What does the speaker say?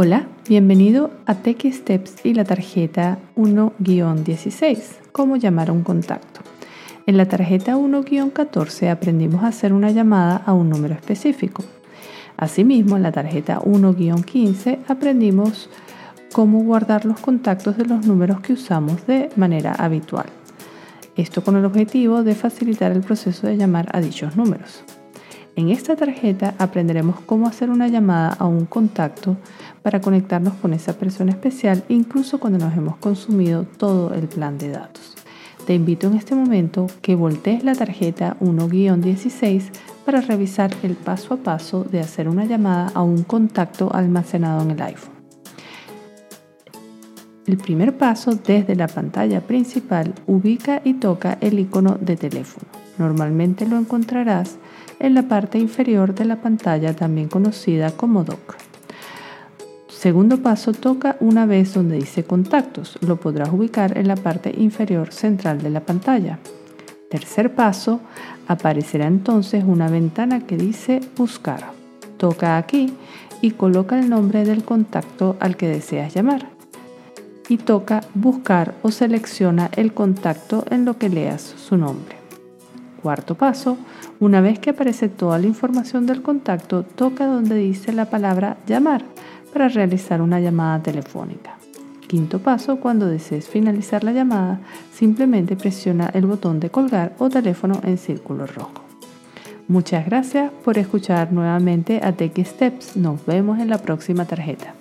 Hola, bienvenido a Tech Steps y la tarjeta 1-16, cómo llamar a un contacto. En la tarjeta 1-14 aprendimos a hacer una llamada a un número específico. Asimismo, en la tarjeta 1-15 aprendimos cómo guardar los contactos de los números que usamos de manera habitual. Esto con el objetivo de facilitar el proceso de llamar a dichos números. En esta tarjeta aprenderemos cómo hacer una llamada a un contacto para conectarnos con esa persona especial incluso cuando nos hemos consumido todo el plan de datos. Te invito en este momento que voltees la tarjeta 1-16 para revisar el paso a paso de hacer una llamada a un contacto almacenado en el iPhone. El primer paso desde la pantalla principal ubica y toca el icono de teléfono. Normalmente lo encontrarás en la parte inferior de la pantalla también conocida como dock. Segundo paso, toca una vez donde dice contactos. Lo podrás ubicar en la parte inferior central de la pantalla. Tercer paso, aparecerá entonces una ventana que dice buscar. Toca aquí y coloca el nombre del contacto al que deseas llamar. Y toca buscar o selecciona el contacto en lo que leas su nombre. Cuarto paso, una vez que aparece toda la información del contacto, toca donde dice la palabra llamar para realizar una llamada telefónica. Quinto paso, cuando desees finalizar la llamada, simplemente presiona el botón de colgar o teléfono en círculo rojo. Muchas gracias por escuchar nuevamente a Tech Steps. Nos vemos en la próxima tarjeta.